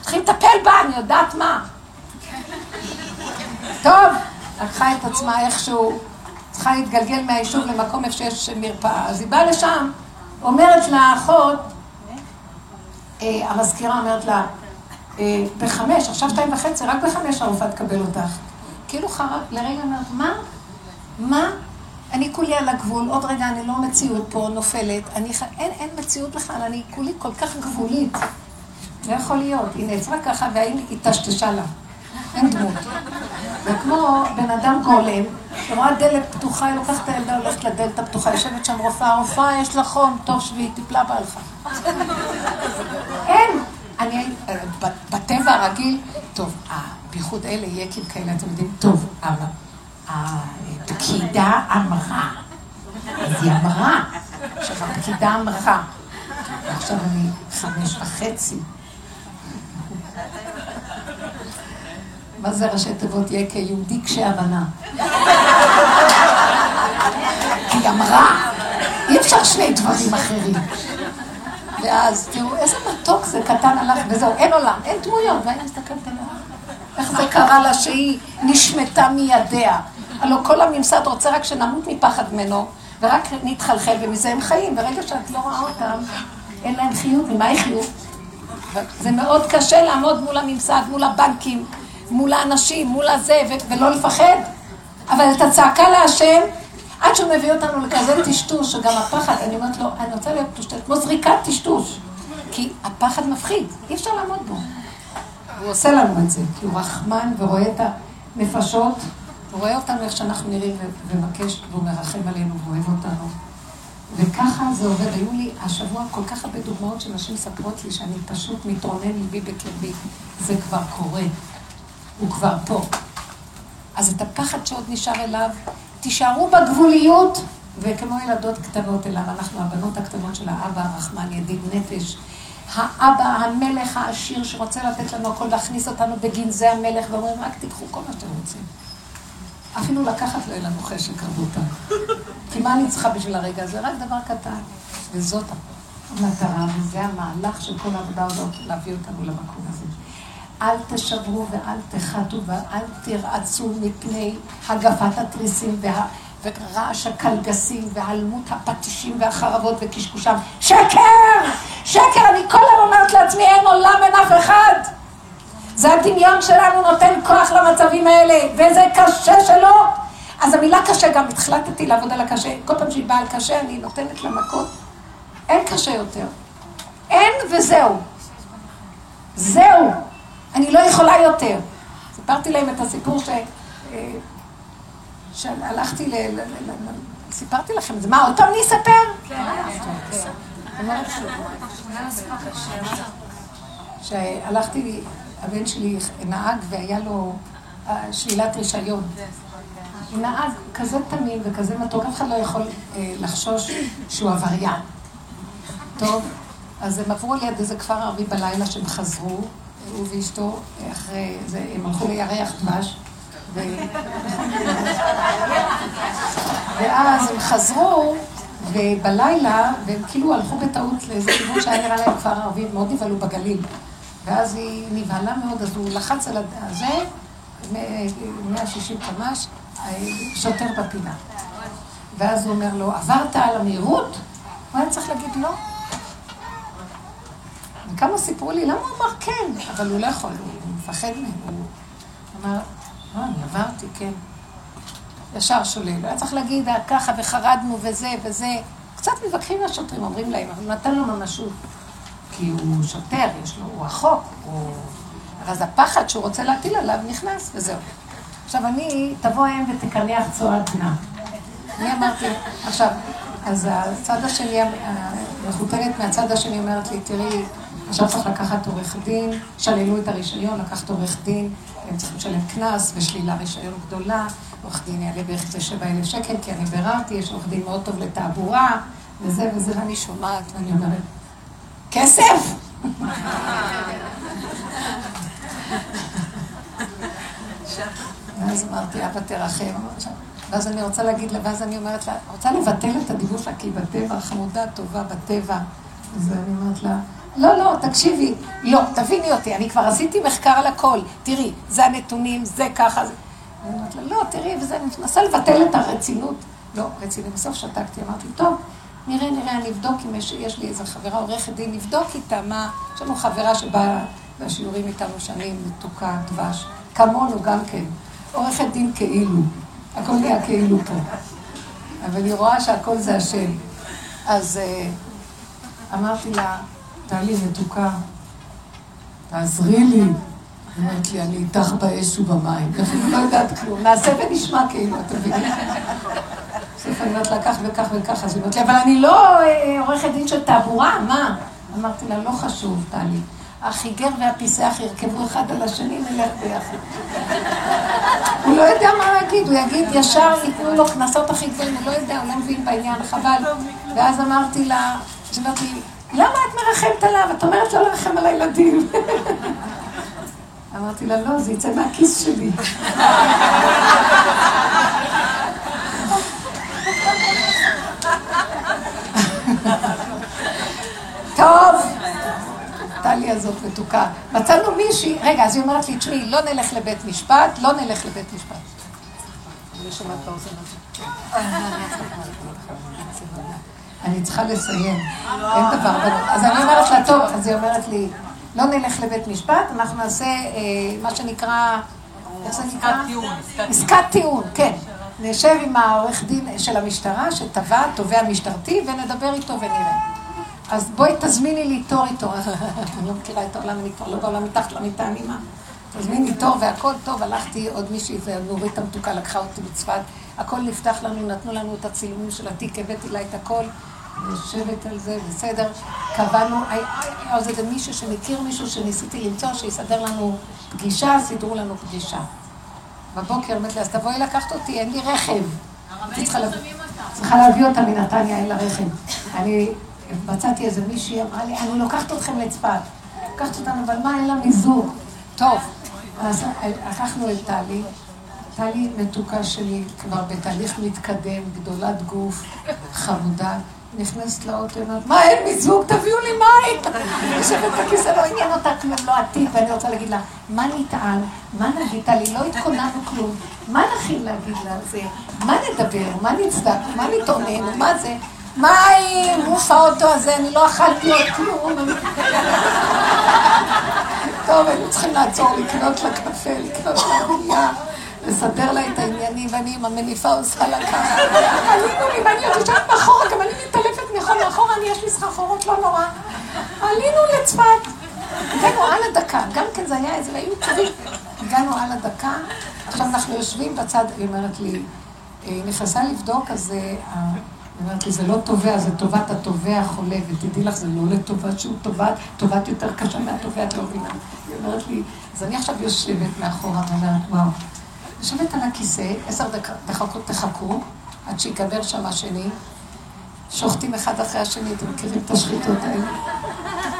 צריכים לטפל בה, אני יודעת מה. טוב, לקחה את עצמה איכשהו, צריכה להתגלגל מהיישוב למקום איפה שיש מרפאה. אז היא באה לשם, אומרת לאחות, אה, המזכירה אומרת לה, בחמש, עכשיו שתיים וחצי, רק בחמש הרופאה תקבל אותך. כאילו חרק, לרגע אומרת, מה? מה? אני כולי על הגבול, עוד רגע אני לא מציאות פה, נופלת. אני, אין, אין מציאות בכלל, אני כולי כל כך גבולית. לא יכול להיות. היא נעצרה ככה והיא טשטשה לה. אין דמות. זה כמו בן אדם גולם, שרואה דלת פתוחה, היא לוקחת את הילדה, הולכת לדלת הפתוחה, יושבת שם רופאה, רופאה, יש לה חום, טוב שבי, טיפלה בהלכה. אין. אני, אה, בטבע הרגיל, טוב, בייחוד אלה, יקים כאלה, אתם יודעים, טוב, הפקידה אמרה, אז היא אמרה, עכשיו הפקידה אמרה, ועכשיו אני חמש וחצי. מה זה ראשי תיבות יהיה כיהודי קשה הבנה? כי היא אמרה, אי אפשר שני דברים אחרים. ואז תראו, איזה מתוק זה קטן עליו, וזהו, אין עולם, אין דמויות, ואני מסתכלת עליה. איך זה קרה לה שהיא נשמטה מידיה? הלוא כל הממסד רוצה רק שנמות מפחד ממנו, ורק נתחלחל, ומזה הם חיים. ברגע שאת לא רואה אותם, אין להם חיוב, ממה יחיו? זה מאוד קשה לעמוד מול הממסד, מול הבנקים, מול האנשים, מול הזה, ולא לפחד. אבל את הצעקה להשם, עד שהוא מביא אותנו לכזה טשטוש, שגם הפחד, אני אומרת לו, אני רוצה להיות פשטש, כמו זריקת טשטוש. כי הפחד מפחיד, אי אפשר לעמוד בו. הוא עושה לנו את זה, כי הוא רחמן ורואה את הנפשות, הוא רואה אותנו איך שאנחנו נראים ומבקש, והוא מרחם עלינו ואוהב אותנו. וככה זה עובד. היו לי השבוע כל כך הרבה דוגמאות שנשים מספרות לי שאני פשוט מתרונן ליבי בקרבי. זה כבר קורה. הוא כבר פה. אז את הפחד שעוד נשאר אליו, תישארו בגבוליות, וכמו ילדות קטנות אליו, אנחנו הבנות הקטנות של האבא הרחמן, ידיד נפש. האבא, המלך העשיר שרוצה לתת לנו הכל, להכניס אותנו בגנזי המלך, ואומרים, רק תיקחו כל מה שאתם רוצים. אפילו לקחת לא יהיה לנו חשק, רבותיי. כי מה אני צריכה בשביל הרגע הזה? רק דבר קטן. וזאת המטרה, וזה המהלך של כל העבודה הזאת, להביא אותנו למקום הזה. אל תשברו ואל תחתו ואל תרעצו מפני הגפת התריסים וה... ורעש הקלגסים והלמות הפטישים והחרבות וקשקושם. שקר! שקר! אני כל היום אומרת לעצמי, אין עולם, אין אף אחד. זה הדמיון שלנו נותן כוח למצבים האלה, וזה קשה שלא. אז המילה קשה, גם החלטתי לעבוד על הקשה. כל פעם שהיא באה על קשה, אני נותנת לה מכות. אין קשה יותר. אין וזהו. זהו. אני לא יכולה יותר. סיפרתי להם את הסיפור ש... אה, שהלכתי ל... סיפרתי לכם זה. מה, עוד פעם אני אספר? כן. שהלכתי, הבן שלי נהג והיה לו אה, שלילת רישיון. נהג כזה תמים וכזה מתוק, אף אחד לא יכול אה, לחשוש שהוא עבריין. טוב, אז הם עברו ליד איזה כפר ערבי בלילה שהם חזרו, הוא ואשתו, אחרי זה, הם הלכו לירח דבש. ואז הם חזרו, ובלילה, והם כאילו הלכו בטעות לאיזה כיוון שהיה נראה להם כפר ערבי, מאוד נבהלו בגליל. ואז היא נבהלה מאוד, אז הוא לחץ על הזה, 160 קמ"ש, שוטר בפינה. ואז הוא אומר לו, עברת על המהירות? הוא היה צריך להגיד לא. וכמה סיפרו לי, למה הוא אמר כן? אבל הוא לא יכול, הוא מפחד מהם. הוא אמר, לא, אני עברתי, כן. ישר שולל. הוא היה צריך להגיד ככה, וחרדנו, וזה, וזה. קצת מתווכחים לשוטרים, אומרים להם, אבל נתן לו ממשות. כי הוא שוטר, יש לו, הוא החוק, הוא... אז הפחד שהוא רוצה להטיל עליו נכנס, וזהו. עכשיו אני, תבוא אם ותקנח צועת בנה. אני אמרתי, עכשיו, אז הצד השני, המחותנת מהצד השני אומרת לי, תראי, עכשיו צריך לקחת עורך דין, שללו את הרישיון, לקחת עורך דין, הם צריכים לשלם קנס ושלילה רישיון גדולה, עורך דין יעלה בערך 7,000 שקל, כי אני ביררתי, יש עורך דין מאוד טוב לתעבורה, וזה וזה, ואני שומעת, ואני אומרת, כסף? ואז אמרתי, אבא תרחם. ואז אני רוצה להגיד לה, ואז אני אומרת לה, רוצה לבטל את הדיבור שלה, כי היא בטבע, חמודה, טובה, בטבע. אז אני אומרת לה, לא, לא, תקשיבי, לא, תביני אותי, אני כבר עשיתי מחקר על הכל. תראי, זה הנתונים, זה ככה, זה... אני אומרת לה, לא, תראי, וזה, אני מנסה לבטל את הרצינות. לא, רציני. בסוף שתקתי, אמרתי, טוב, נראה, נראה, אני אבדוק אם יש, יש לי איזה חברה עורכת דין, נבדוק איתה מה... יש לנו חברה שבאה בשיעורים איתנו שנים, מתוקה, דבש, כמונו גם כן. עורכת דין כאילו, הכל נהיה כאילו פה. אבל היא רואה שהכל זה השם. אז אה, אמרתי לה, טלי מתוקה, תעזרי לי. היא אומרת לי, אני איתך באש ובמים. אני לא יודעת כלום, נעשה ונשמע כאילו, אתה מבין? בסוף אני אומרת לה כך וכך וכך, אז היא אומרת לי, אבל אני לא אה, עורכת דין של תעבורה, מה? אמרתי לה, לא חשוב, טלי. החיגר והפיסח ירכבו אחד על השני, נלך ביחד. הוא לא יודע מה להגיד, הוא יגיד ישר, ייתנו לו קנסות הכי גבוהים, הוא לא יודע, הוא לא מבין בעניין, חבל. ואז אמרתי לה, אמרתי, למה את מרחמת עליו? את אומרת לא לרחם על הילדים. אמרתי לה, לא, זה יצא מהכיס שלי. טוב, טלי הזאת מתוקה. מצאנו מישהי, רגע, אז היא אומרת לי, תשמעי, לא נלך לבית משפט, לא נלך לבית משפט. אני שומעת באוזן הזאת. אני צריכה לסיים, אין דבר. אז אני אומרת לה, טוב, אז היא אומרת לי, לא נלך לבית משפט, אנחנו נעשה אה, מה שנקרא, איך זה נקרא? עסקת טיעון, כן. נשב עם העורך דין של המשטרה, שתבע, תובע משטרתי, ונדבר איתו ונראה. אז בואי תזמיני לי תור איתו. אני לא מכירה את העולם, אני כבר לא בעולם מתחת למיטה, אני מה? תזמיני תור והכל טוב, הלכתי עוד מישהי, נורית המתוקה, לקחה אותי בצפת, הכל נפתח לנו, נתנו לנו את הצילומים של התיק, הבאתי לה את הכל. יושבת על זה, בסדר. קבענו, אז איזה מישהו שמכיר מישהו שניסיתי למצוא, שיסדר לנו פגישה, סידרו לנו פגישה. בבוקר אמרתי לה, אז תבואי לקחת אותי, אין לי רכב. צריכה להביא אותה מנתניה, אין לה רכב. אני מצאתי איזה מישהי, אמרה לי, אני לוקחת אתכם לצפת. לקחת אותנו, אבל מה, אין לה מיזוג. טוב, אז לקחנו את טלי. טלי מתוקה שלי, כבר בתהליך מתקדם, גדולת גוף, חמודה. נכנסת לאוטו, אומרת, מה, אין מיזוג? תביאו לי מים. יושבת בכיסא, לא עניין אותה כלום, לא עתיד, ואני רוצה להגיד לה, מה נטען? מה נגיד לי? לא התכוננו כלום. מה נכין להגיד לה זה? מה נדבר? מה נצדק? מה נתעונן? מה זה? מים, עוף האוטו הזה, אני לא אכלתי עוד כלום. טוב, היינו צריכים לעצור, לקנות לה קפה, לקנות לה עלייה. לסדר לה את העניינים, ואני עם המניפה עושה לה ככה. עלינו לי, ואני עוד יושבת מאחורה, גם אני מתעלפת מאחור מאחורה, אני יש לי סחרחורות, לא נורא. עלינו לצפת. הגענו על הדקה, גם כן זה היה איזה, והיו טובים. הגענו על הדקה, עכשיו אנחנו יושבים בצד, היא אומרת לי, היא נכנסה לבדוק, אז אומרת לי, זה לא תובע, זה טובת התובע החולה, ותדעי לך, זה לא לטובת שהוא טובת, טובת יותר קשה מהתובע, את לא מבינה. היא אומרת לי, אז אני עכשיו יושבת מאחורה ואומרת, וואו. יושבת על הכיסא, עשר דקות תחכו, עד שיגבר שם השני. שוחטים אחד אחרי השני, אתם מכירים את השחיתות האלה?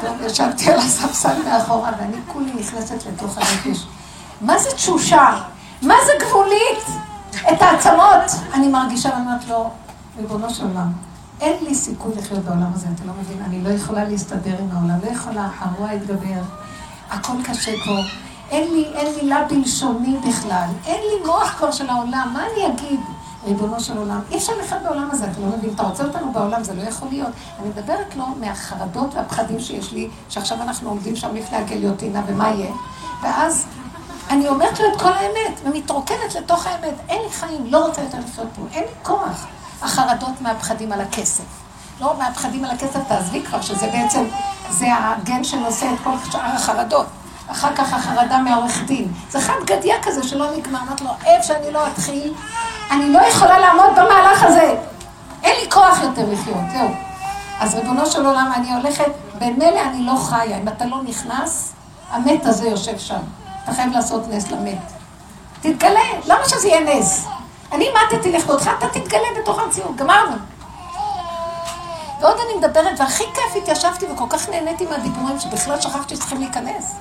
טוב, ישבתי על הספסל מאחורה, ואני כולי נכנסת לתוך הנפש. מה זה תשושה? מה זה גבולית? את העצמות אני מרגישה, ואני אומרת לו, ריבונו של עולם, אין לי סיכוי לחיות בעולם הזה, אתה לא מבין? אני לא יכולה להסתדר עם העולם, לא יכולה, הרוע יתגבר, הכל קשה פה. אין לי, אין מילה בלשוני בכלל, אין לי מוח כבר של העולם, מה אני אגיד? ריבונו של עולם, אי אפשר לחיות בעולם הזה, אתה לא מבין, אתה רוצה אותנו בעולם, זה לא יכול להיות. אני מדברת לו מהחרדות והפחדים שיש לי, שעכשיו אנחנו עומדים שם לפני הגליוטינה, ומה יהיה? ואז אני אומרת לו את כל האמת, ומתרוקנת לתוך האמת, אין לי חיים, לא רוצה יותר לחיות פה, אין לי כוח. החרדות מהפחדים על הכסף. לא מהפחדים על הכסף, תעזבי כבר, שזה בעצם, זה הגן שנושא את כל שאר החרדות. אחר כך החרדה מהעורך דין. זה חד גדיה כזה שלא נגמר. אמרתי לו, איפה שאני לא אתחיל, אני לא יכולה לעמוד במהלך הזה. אין לי כוח יותר לחיות, זהו. אז ריבונו של עולם, אני הולכת, במילא אני לא חיה. אם אתה לא נכנס, המת הזה יושב שם. אתה חייב לעשות נס למת. תתגלה, למה שזה יהיה נס? אני מתתי לכבודך, אתה תתגלה בתוך המציאות, גמרנו. ועוד אני מדברת, והכי כיף התיישבתי וכל כך נהניתי מהדיבורים שבכלל שכחתי שצריכים להיכנס.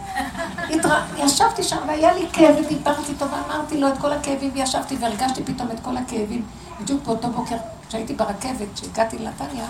ישבתי שם והיה לי כאב ודיברתי איתו ואמרתי לו את כל הכאבים וישבתי והרגשתי פתאום את כל הכאבים. בדיוק באותו בוקר, כשהייתי ברכבת, כשהגעתי לנתניה,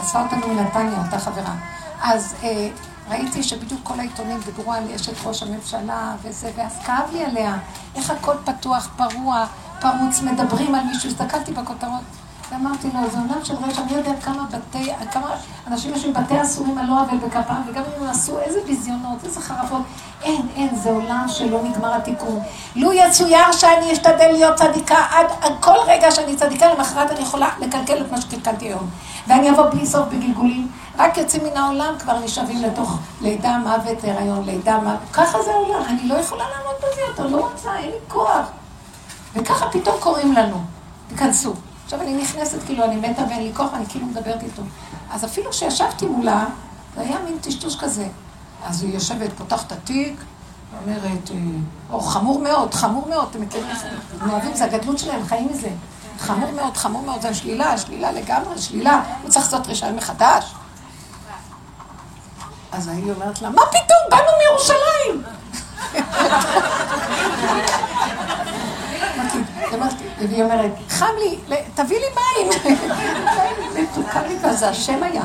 אספה אותנו מנתניה, אותה חברה. אז אה, ראיתי שבדיוק כל העיתונים דיברו על אשת ראש הממשלה וזה, ואז כאב לי עליה. איך הכל פתוח, פרוע, פרוץ, מדברים על מישהו, הסתכלתי בכותרות. ואמרתי לו, זה עולם של רשע, אני יודעת כמה בתי, כמה אנשים יש בתי אסורים על לא עוול בכפם, וגם אם הם עשו איזה ביזיונות, איזה חרפות, אין, אין, זה עולם שלא נגמר התיקון. לו יצויר שאני אשתדל להיות צדיקה עד, עד כל רגע שאני צדיקה, למחרת אני יכולה לקלקל את מה שקלקלתי היום. ואני אבוא בלי סוף בגלגולים, רק יוצאים מן העולם, כבר נשאבים לתוך לידה, מוות, הריון, לידה, מוות. ככה זה העולם, אני לא יכולה לעמוד בזה יותר, לא רוצה, אין לי כוח. וככה פתאום קוראים לנו, תיכנסו. עכשיו אני נכנסת, כאילו, אני מתה ואין לי כוח, ואני כאילו מדברת איתו. אז אפילו כשישבתי מולה, זה היה מין טשטוש כזה. אז היא יושבת, פותחת את התיק, אומרת, אה, או חמור מאוד, חמור מאוד, אתם מכירים את זה? אוהבים, זה הגדלות שלהם, חיים מזה. חמור מאוד, חמור מאוד, זה שלילה, שלילה לגמרי, שלילה. הוא צריך לעשות רישיון מחדש. אז היא אומרת לה, מה פתאום, באנו מירושלים. והיא אומרת, חם לי, תביא לי מים. מתוקה לי, וזה השם היה.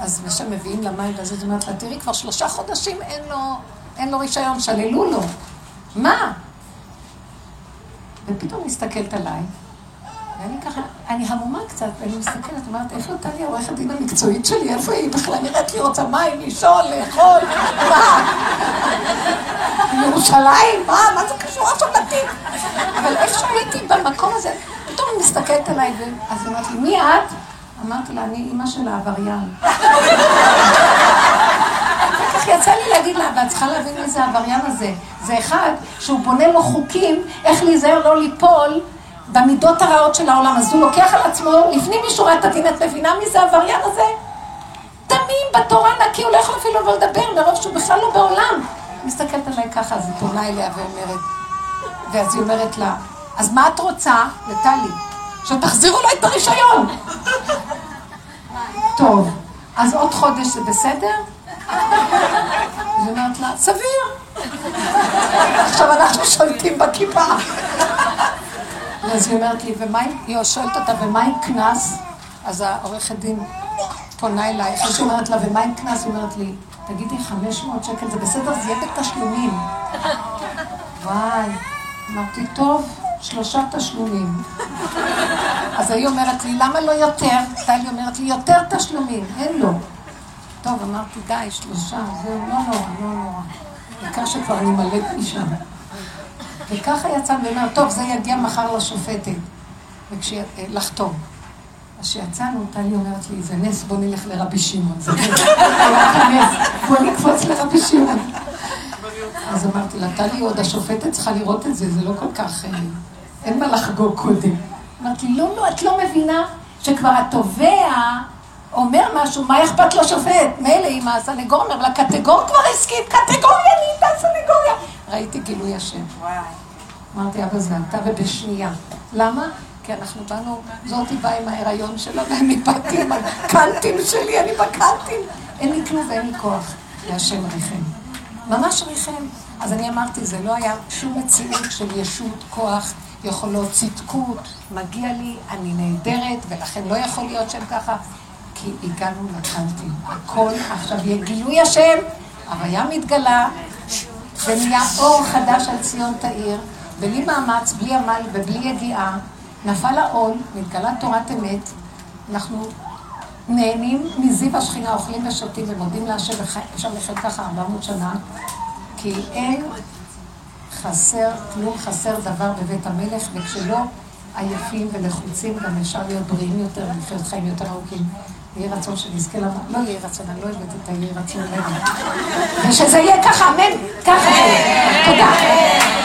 אז ושם מביאים לה מים, ואז היא אומרת לה, תראי, כבר שלושה חודשים אין לו רישיון, שללו לו. מה? ופתאום מסתכלת עליי, ואני ככה, אני המומה קצת, ואני מסתכלת, אומרת, איך נתן לי עורכת דין המקצועית שלי? איפה היא? בכלל נראית לי רוצה מים, לישון, לאכול, מה? ירושלים? מה? מה זה קשור עכשיו לתיק? אבל איכשהו הייתי במקום הזה, פתאום היא מסתכלת עליי, ואז היא לי, מי את? אמרתי לה, אני אימא של העבריין. יצא לי להגיד לה, ואת צריכה להבין מי זה העבריין הזה. זה אחד שהוא בונה לו חוקים איך להיזהר לא ליפול במידות הרעות של העולם. אז הוא לוקח על עצמו, לפנים משורת הדין, את מבינה מי זה העבריין הזה? תמים בתורה נקי, הוא לא יכול אפילו לבוא לדבר, מרוב שהוא בכלל לא בעולם. מסתכלת עליי ככה, אז היא פונה אליה ואומרת, ואז היא אומרת לה, אז מה את רוצה, לטלי? שתחזירו לה את הרישיון. טוב, אז עוד חודש זה בסדר? היא אומרת לה, סביר. עכשיו אנחנו שולטים בכיפה. ואז היא אומרת לי, ומה היא שואלת אותה, ומה עם קנס? אז העורכת דין פונה אליי, אחרי שהיא אומרת לה, ומה עם קנס? היא אומרת לי, תגידי, 500 שקל זה בסדר, זה יהיה בתשלומים. וואי, אמרתי, טוב, שלושה תשלומים. אז היא אומרת לי, למה לא יותר? טלי אומרת לי, יותר תשלומים, אין לו. טוב, אמרתי, די, שלושה, זהו, לא נורא, לא נורא. בעיקר שכבר אני מלאת משם. וככה יצא, ואומר, טוב, זה יגיע מחר לשופטת, לחתום. אז כשיצאנו, טלי אומרת לי, זה נס, בוא נלך לרבי שמעון. זה נס, בוא נקפוץ לרבי שמעון. אז אמרתי לה, טלי, עוד השופטת צריכה לראות את זה, זה לא כל כך... אה, אין מה לחגוג קודם. אמרתי, לא, לא, את לא מבינה שכבר התובע אומר משהו, מה אכפת לשופט? מילא אם הסנגור אומר לה, קטגור כבר הסכים, קטגוריה נהייתה סנגוריה. ראיתי גילוי השם. אמרתי, אבא זה אתה ובשנייה. למה? כי אנחנו באנו, זאתי באה עם ההיריון שלה, ואני באתי עם הקאנטים שלי, אני בקאנטים. אין לי כלום ואין לי כוח. להשם ריחם. ממש ריחם. אז אני אמרתי, זה לא היה שום מציאות של ישות, כוח, יכולות, צדקות, מגיע לי, אני נהדרת, ולכן לא יכול להיות שם ככה, כי הגענו לקאנטים. הכל עכשיו יהיה גילוי השם, הוויה מתגלה, ונהיה אור חדש על ציון תאיר, בלי מאמץ, בלי עמל ובלי יגיעה, נפל העול, מתגלה תורת אמת, אנחנו נהנים מזיו השכינה, אוכלים ושותים ומודים להשם, אפשר לחיות ככה 400 שנה, כי אין חסר, כלום חסר דבר בבית המלך, וכשלא עייפים ולחוצים, גם אפשר להיות בריאים יותר ולחיות חיים יותר ארוכים. יהי רצון שנזכה למה, לא יהי רצון, אני לא אוהבת את היהי רצון. ושזה יהיה ככה, אמן, ככה. תודה.